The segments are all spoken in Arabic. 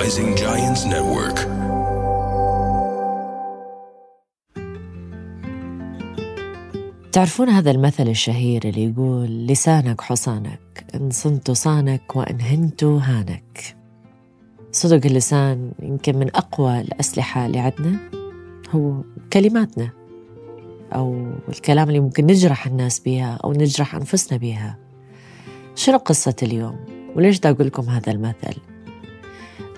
Rising Giants Network. تعرفون هذا المثل الشهير اللي يقول لسانك حصانك إن صنت صانك وإن هنت هانك صدق اللسان يمكن من أقوى الأسلحة اللي عندنا هو كلماتنا أو الكلام اللي ممكن نجرح الناس بها أو نجرح أنفسنا بها شنو قصة اليوم؟ وليش دا أقول لكم هذا المثل؟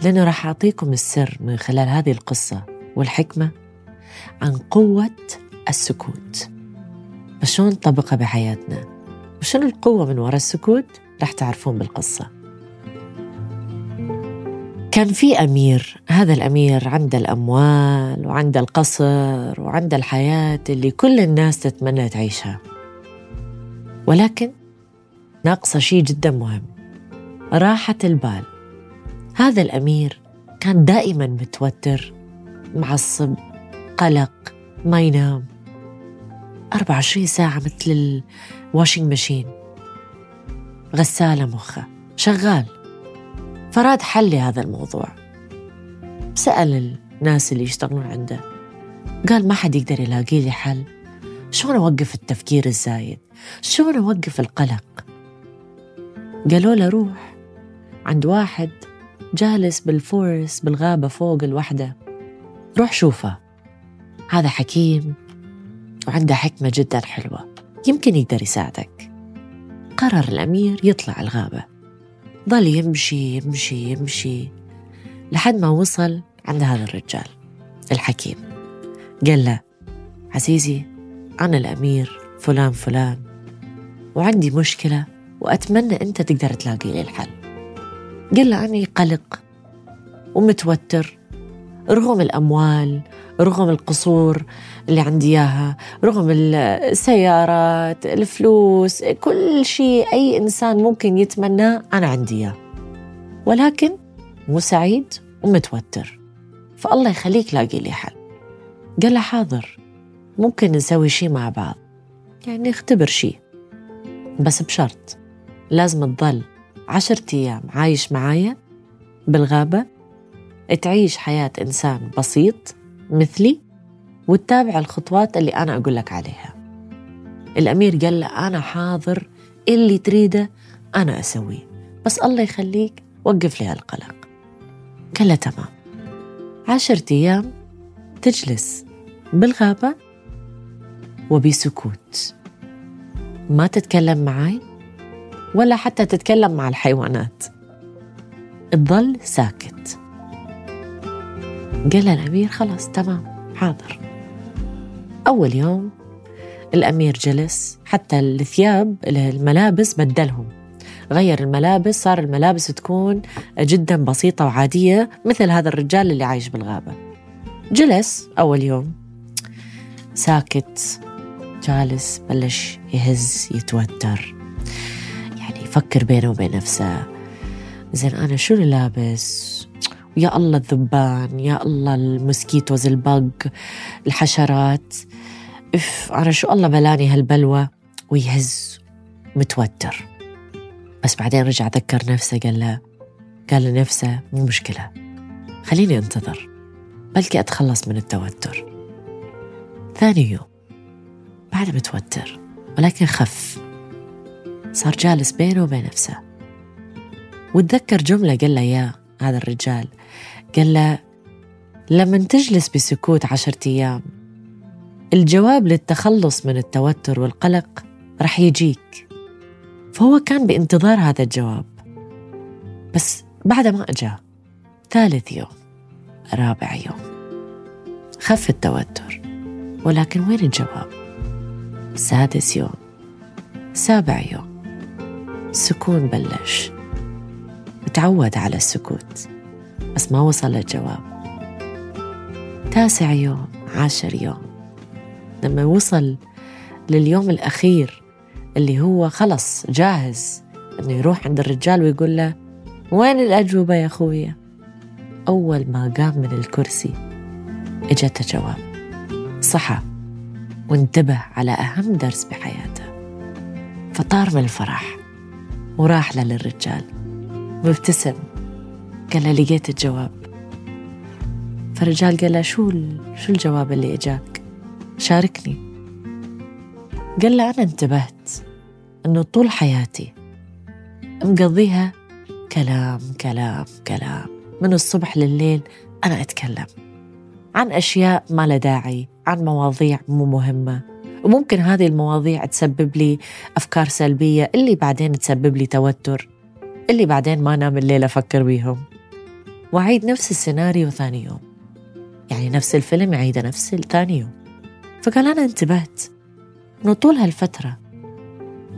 لأنه راح أعطيكم السر من خلال هذه القصة والحكمة عن قوة السكوت. فشون نطبقها بحياتنا؟ وشنو القوة من وراء السكوت؟ رح تعرفون بالقصة. كان في أمير هذا الأمير عنده الأموال وعنده القصر وعنده الحياة اللي كل الناس تتمنى تعيشها. ولكن ناقصة شيء جدا مهم. راحة البال. هذا الأمير كان دائما متوتر معصب قلق ما ينام. 24 ساعة مثل الواشنج ماشين غسالة مخه. شغال. فراد حل لهذا الموضوع. سأل الناس اللي يشتغلون عنده. قال ما حد يقدر يلاقي لي حل. شلون أوقف التفكير الزايد؟ شلون أوقف القلق؟ قالوا له روح. عند واحد جالس بالفورس بالغابة فوق الوحدة. روح شوفه. هذا حكيم وعنده حكمة جدا حلوة. يمكن يقدر يساعدك. قرر الأمير يطلع الغابة. ظل يمشي يمشي يمشي. لحد ما وصل عند هذا الرجال الحكيم. قال له عزيزي أنا الأمير فلان فلان وعندي مشكلة وأتمنى أنت تقدر تلاقي لي الحل. له أنا قلق ومتوتر. رغم الأموال رغم القصور اللي عندي إياها رغم السيارات الفلوس كل شيء أي إنسان ممكن يتمناه أنا عندي إياه. ولكن مو سعيد ومتوتر. فالله يخليك لاقي لي حل. قال حاضر ممكن نسوي شيء مع بعض. يعني نختبر شيء. بس بشرط لازم تظل عشرة أيام عايش معايا بالغابة تعيش حياة إنسان بسيط مثلي وتتابع الخطوات اللي أنا أقول لك عليها. الأمير قال له أنا حاضر اللي تريده أنا أسويه. بس الله يخليك وقف لي هالقلق. قال له تمام. عشرة أيام تجلس بالغابة وبسكوت. ما تتكلم معاي؟ ولا حتى تتكلم مع الحيوانات. تظل ساكت. قال الأمير خلاص تمام حاضر. أول يوم الأمير جلس حتى الثياب الملابس بدلهم. غير الملابس صار الملابس تكون جدا بسيطة وعادية مثل هذا الرجال اللي عايش بالغابة. جلس أول يوم ساكت جالس بلش يهز يتوتر. يفكر بينه وبين نفسه. زين أنا شو اللي لابس؟ يا الله الذبان يا الله ال mosquitoes البق الحشرات. إف أنا شو الله بلاني هالبلوى ويهز متوتر. بس بعدين رجع ذكر نفسه قال له قال لنفسه مو مشكلة خليني أنتظر بلكي أتخلص من التوتر. ثاني يوم بعد متوتر ولكن خف. صار جالس بينه وبين نفسه. وتذكر جملة قال له يا هذا الرجال قال له لما تجلس بسكوت عشرة أيام الجواب للتخلص من التوتر والقلق رح يجيك. فهو كان بانتظار هذا الجواب. بس بعد ما أجا ثالث يوم رابع يوم خف التوتر. ولكن وين الجواب؟ سادس يوم سابع يوم. سكون بلش. تعود على السكوت بس ما وصل الجواب. تاسع يوم عاشر يوم. لما وصل لليوم الأخير اللي هو خلص جاهز إنه يروح عند الرجال ويقول له وين الأجوبة يا أخويا أول ما قام من الكرسي إجته جواب صحى وانتبه على أهم درس بحياته. فطار من الفرح. وراح للرجال. مبتسم قال له لقيت الجواب. فالرجال قال له شو شو الجواب اللي إجاك؟ شاركني. قال له أنا انتبهت إنه طول حياتي مقضيها كلام كلام كلام. من الصبح لليل أنا أتكلم عن أشياء ما لها داعي عن مواضيع مو مهمة. وممكن هذه المواضيع تسبب لي أفكار سلبية اللي بعدين تسبب لي توتر اللي بعدين ما انام الليل أفكر بيهم. وأعيد نفس السيناريو ثاني يوم. يعني نفس الفيلم يعيده نفس ثاني يوم. فقال أنا انتبهت إنه طول هالفترة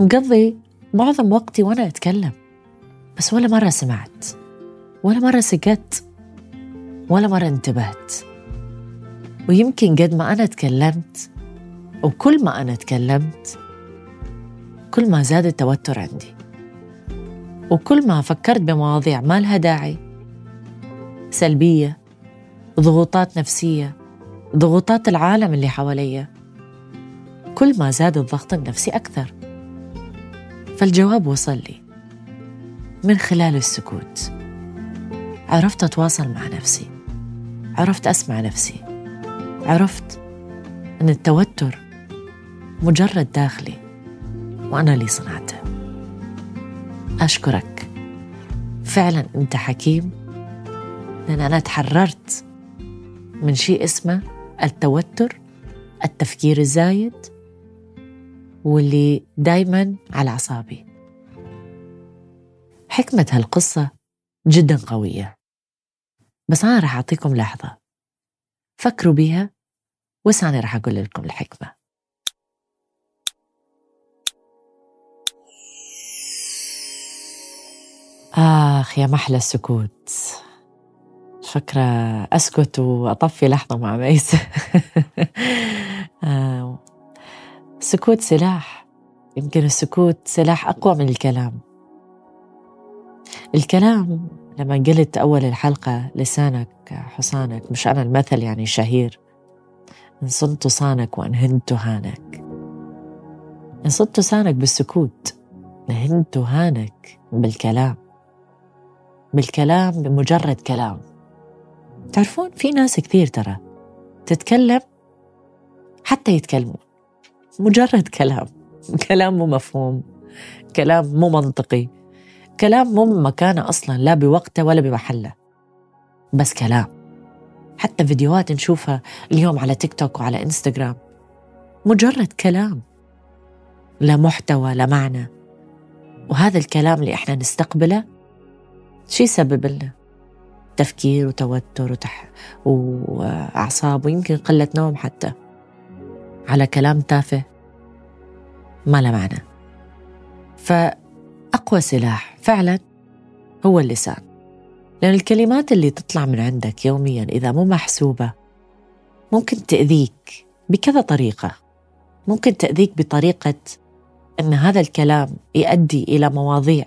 مقضي معظم وقتي وأنا أتكلم. بس ولا مرة سمعت ولا مرة سكت ولا مرة انتبهت. ويمكن قد ما أنا تكلمت وكل ما أنا تكلمت كل ما زاد التوتر عندي. وكل ما فكرت بمواضيع ما لها داعي. سلبية ضغوطات نفسية ضغوطات العالم اللي حواليا. كل ما زاد الضغط النفسي أكثر. فالجواب وصل لي من خلال السكوت. عرفت أتواصل مع نفسي. عرفت أسمع نفسي. عرفت أن التوتر مجرد داخلي وأنا اللي صنعته. أشكرك. فعلا أنت حكيم لأن أنا تحررت من شيء اسمه التوتر التفكير الزايد واللي دايما على أعصابي. حكمة هالقصة جدا قوية. بس أنا راح أعطيكم لحظة. فكروا بيها وسعني راح أقول لكم الحكمة. آخ يا محلى السكوت. فكرة أسكت وأطفي لحظة مع ميس. السكوت سلاح. يمكن السكوت سلاح أقوى من الكلام. الكلام لما قلت أول الحلقة لسانك حصانك مش أنا المثل يعني شهير. إن صنت صانك وإن هنت هانك. إن صنت صانك بالسكوت هنت هانك بالكلام. بالكلام بمجرد كلام. تعرفون في ناس كثير ترى تتكلم حتى يتكلموا. مجرد كلام. كلام مو مفهوم. كلام مو منطقي. كلام مو مكانه أصلا لا بوقته ولا بمحله. بس كلام. حتى فيديوهات نشوفها اليوم على تيك توك وعلى إنستغرام. مجرد كلام. لا محتوى لا معنى. وهذا الكلام اللي إحنا نستقبله شو يسبب لنا تفكير وتوتر وتح... وأعصاب ويمكن قلة نوم حتى. على كلام تافه. ما له معنى. فأقوى سلاح فعلا هو اللسان. لأن الكلمات اللي تطلع من عندك يوميا إذا مو محسوبة ممكن تأذيك بكذا طريقة. ممكن تأذيك بطريقة أن هذا الكلام يؤدي إلى مواضيع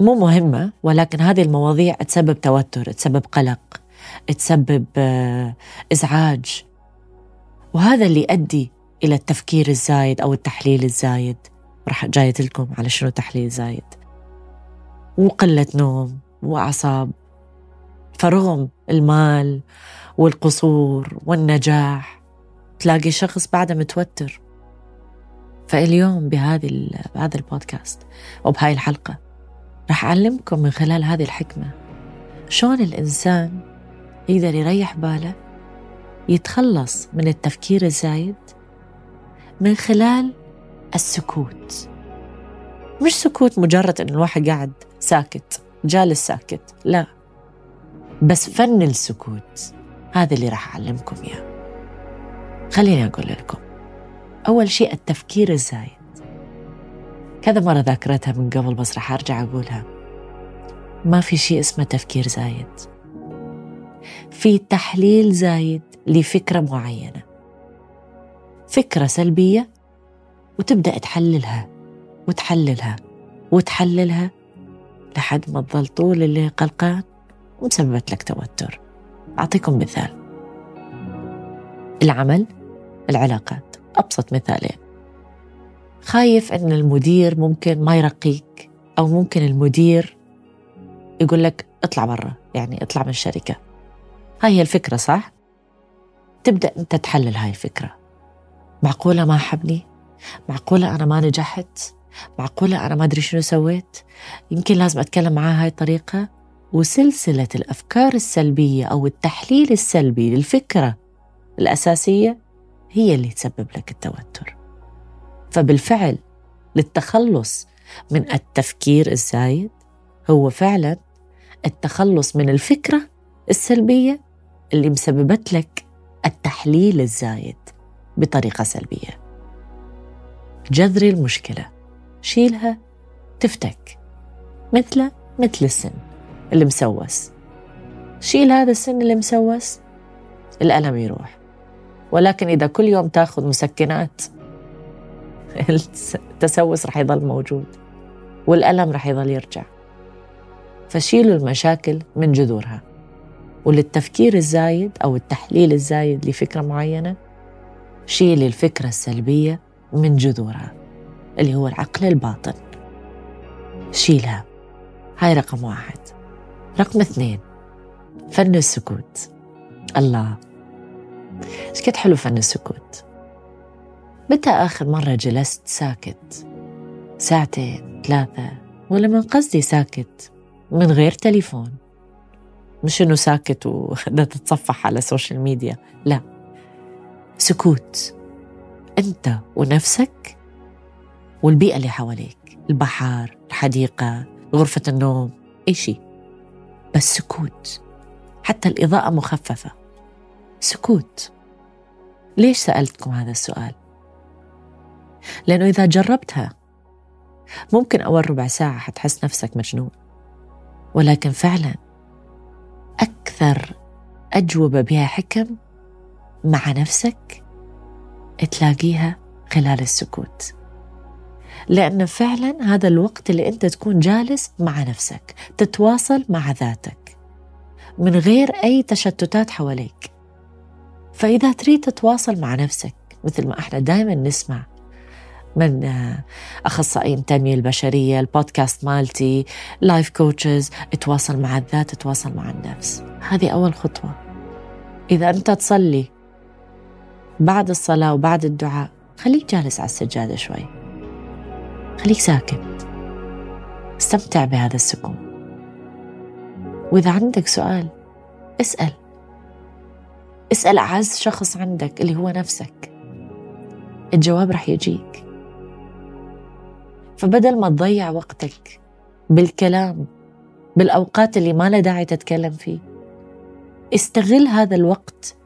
مو مهمة ولكن هذه المواضيع تسبب توتر تسبب قلق تسبب آه، إزعاج. وهذا اللي يؤدي إلى التفكير الزايد أو التحليل الزايد. راح جاية لكم على شنو تحليل زايد. وقلة نوم وأعصاب. فرغم المال والقصور والنجاح تلاقي شخص بعده متوتر. فاليوم بهذه بهذا البودكاست وبهاي الحلقة رح أعلمكم من خلال هذه الحكمة شلون الإنسان يقدر يريح باله يتخلص من التفكير الزايد من خلال السكوت. مش سكوت مجرد إن الواحد قاعد ساكت جالس ساكت لا. بس فن السكوت هذا اللي راح أعلمكم إياه. خليني أقول لكم أول شيء التفكير الزايد. كذا مرة ذاكرتها من قبل بس رح أرجع أقولها. ما في شيء اسمه تفكير زايد. في تحليل زايد لفكرة معينة. فكرة سلبية وتبدأ تحللها وتحللها وتحللها لحد ما تظل طول الليل قلقان ومسببت لك توتر. أعطيكم مثال. العمل العلاقات أبسط مثالين. خايف إن المدير ممكن ما يرقيك أو ممكن المدير يقول لك اطلع برا يعني اطلع من الشركة هاي هي الفكرة صح؟ تبدأ أنت تحلل هاي الفكرة معقولة ما حبني؟ معقولة أنا ما نجحت؟ معقولة أنا ما أدري شنو سويت؟ يمكن لازم أتكلم معاه هاي الطريقة وسلسلة الأفكار السلبية أو التحليل السلبي للفكرة الأساسية هي اللي تسبب لك التوتر فبالفعل للتخلص من التفكير الزايد هو فعلا التخلص من الفكرة السلبية اللي مسببت لك التحليل الزايد بطريقة سلبية. جذري المشكلة. شيلها تفتك. مثل مثل السن اللي مسوس. شيل هذا السن اللي مسوس الألم يروح. ولكن إذا كل يوم تأخذ مسكنات التسوس رح يضل موجود والألم رح يضل يرجع. فشيلوا المشاكل من جذورها. وللتفكير الزايد أو التحليل الزايد لفكرة معينة شيلي الفكرة السلبية من جذورها اللي هو العقل الباطن. شيلها. هاي رقم واحد. رقم اثنين فن السكوت. الله. إيش كد حلو فن السكوت؟ متى آخر مرة جلست ساكت؟ ساعتين ثلاثة ولا من قصدي ساكت من غير تليفون. مش إنه ساكت وده تتصفح على السوشيال ميديا لا. سكوت. أنت ونفسك والبيئة اللي حواليك البحر الحديقة غرفة النوم أي شيء. بس سكوت. حتى الإضاءة مخففة. سكوت. ليش سألتكم هذا السؤال؟ لأنه إذا جربتها ممكن أول ربع ساعة حتحس نفسك مجنون. ولكن فعلا أكثر أجوبة بها حكم مع نفسك تلاقيها خلال السكوت. لأن فعلا هذا الوقت اللي أنت تكون جالس مع نفسك تتواصل مع ذاتك من غير أي تشتتات حواليك. فإذا تريد تتواصل مع نفسك مثل ما إحنا دائما نسمع من أخصائيين التنمية البشرية البودكاست مالتي life coaches تواصل مع الذات تواصل مع النفس. هذه أول خطوة. إذا أنت تصلي بعد الصلاة وبعد الدعاء خليك جالس على السجادة شوي. خليك ساكت. استمتع بهذا السكون. وإذا عندك سؤال اسأل. اسأل أعز شخص عندك اللي هو نفسك. الجواب رح يجيك. فبدل ما تضيع وقتك بالكلام بالأوقات اللي ما له داعي تتكلم فيه استغل هذا الوقت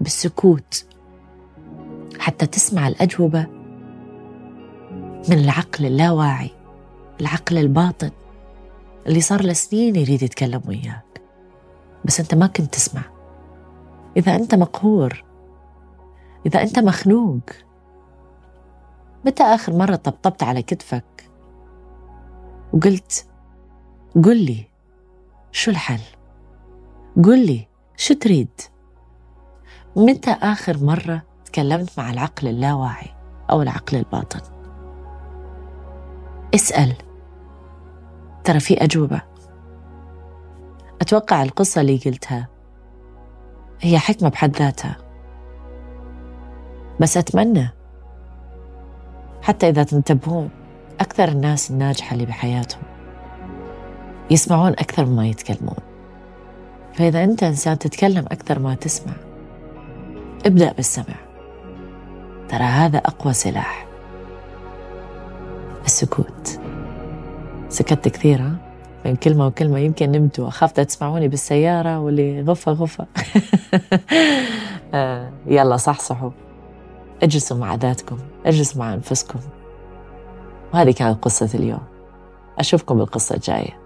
بالسكوت حتى تسمع الأجوبة من العقل اللاواعي العقل الباطن اللي صار له سنين يريد يتكلم وياك. بس أنت ما كنت تسمع. إذا أنت مقهور إذا أنت مخنوق متى آخر مرة طبطبت على كتفك؟ وقلت قل لي شو الحل؟ قل لي شو تريد؟ متى آخر مرة تكلمت مع العقل اللاواعي أو العقل الباطن؟ اسأل. ترى في أجوبة. أتوقع القصة اللي قلتها هي حكمة بحد ذاتها. بس أتمنى حتى إذا تنتبهون أكثر الناس الناجحة اللي بحياتهم يسمعون أكثر مما يتكلمون. فإذا أنت إنسان تتكلم أكثر ما تسمع ابدأ بالسمع. ترى هذا أقوى سلاح. السكوت. سكت كثير ها؟ بين كلمة وكلمة يمكن نمتوا. أخاف تسمعوني بالسيارة واللي غفة غفة. آه، يلا صحصحوا. اجلسوا مع ذاتكم اجلسوا مع أنفسكم. وهذه كانت قصة اليوم. أشوفكم بالقصة الجاية.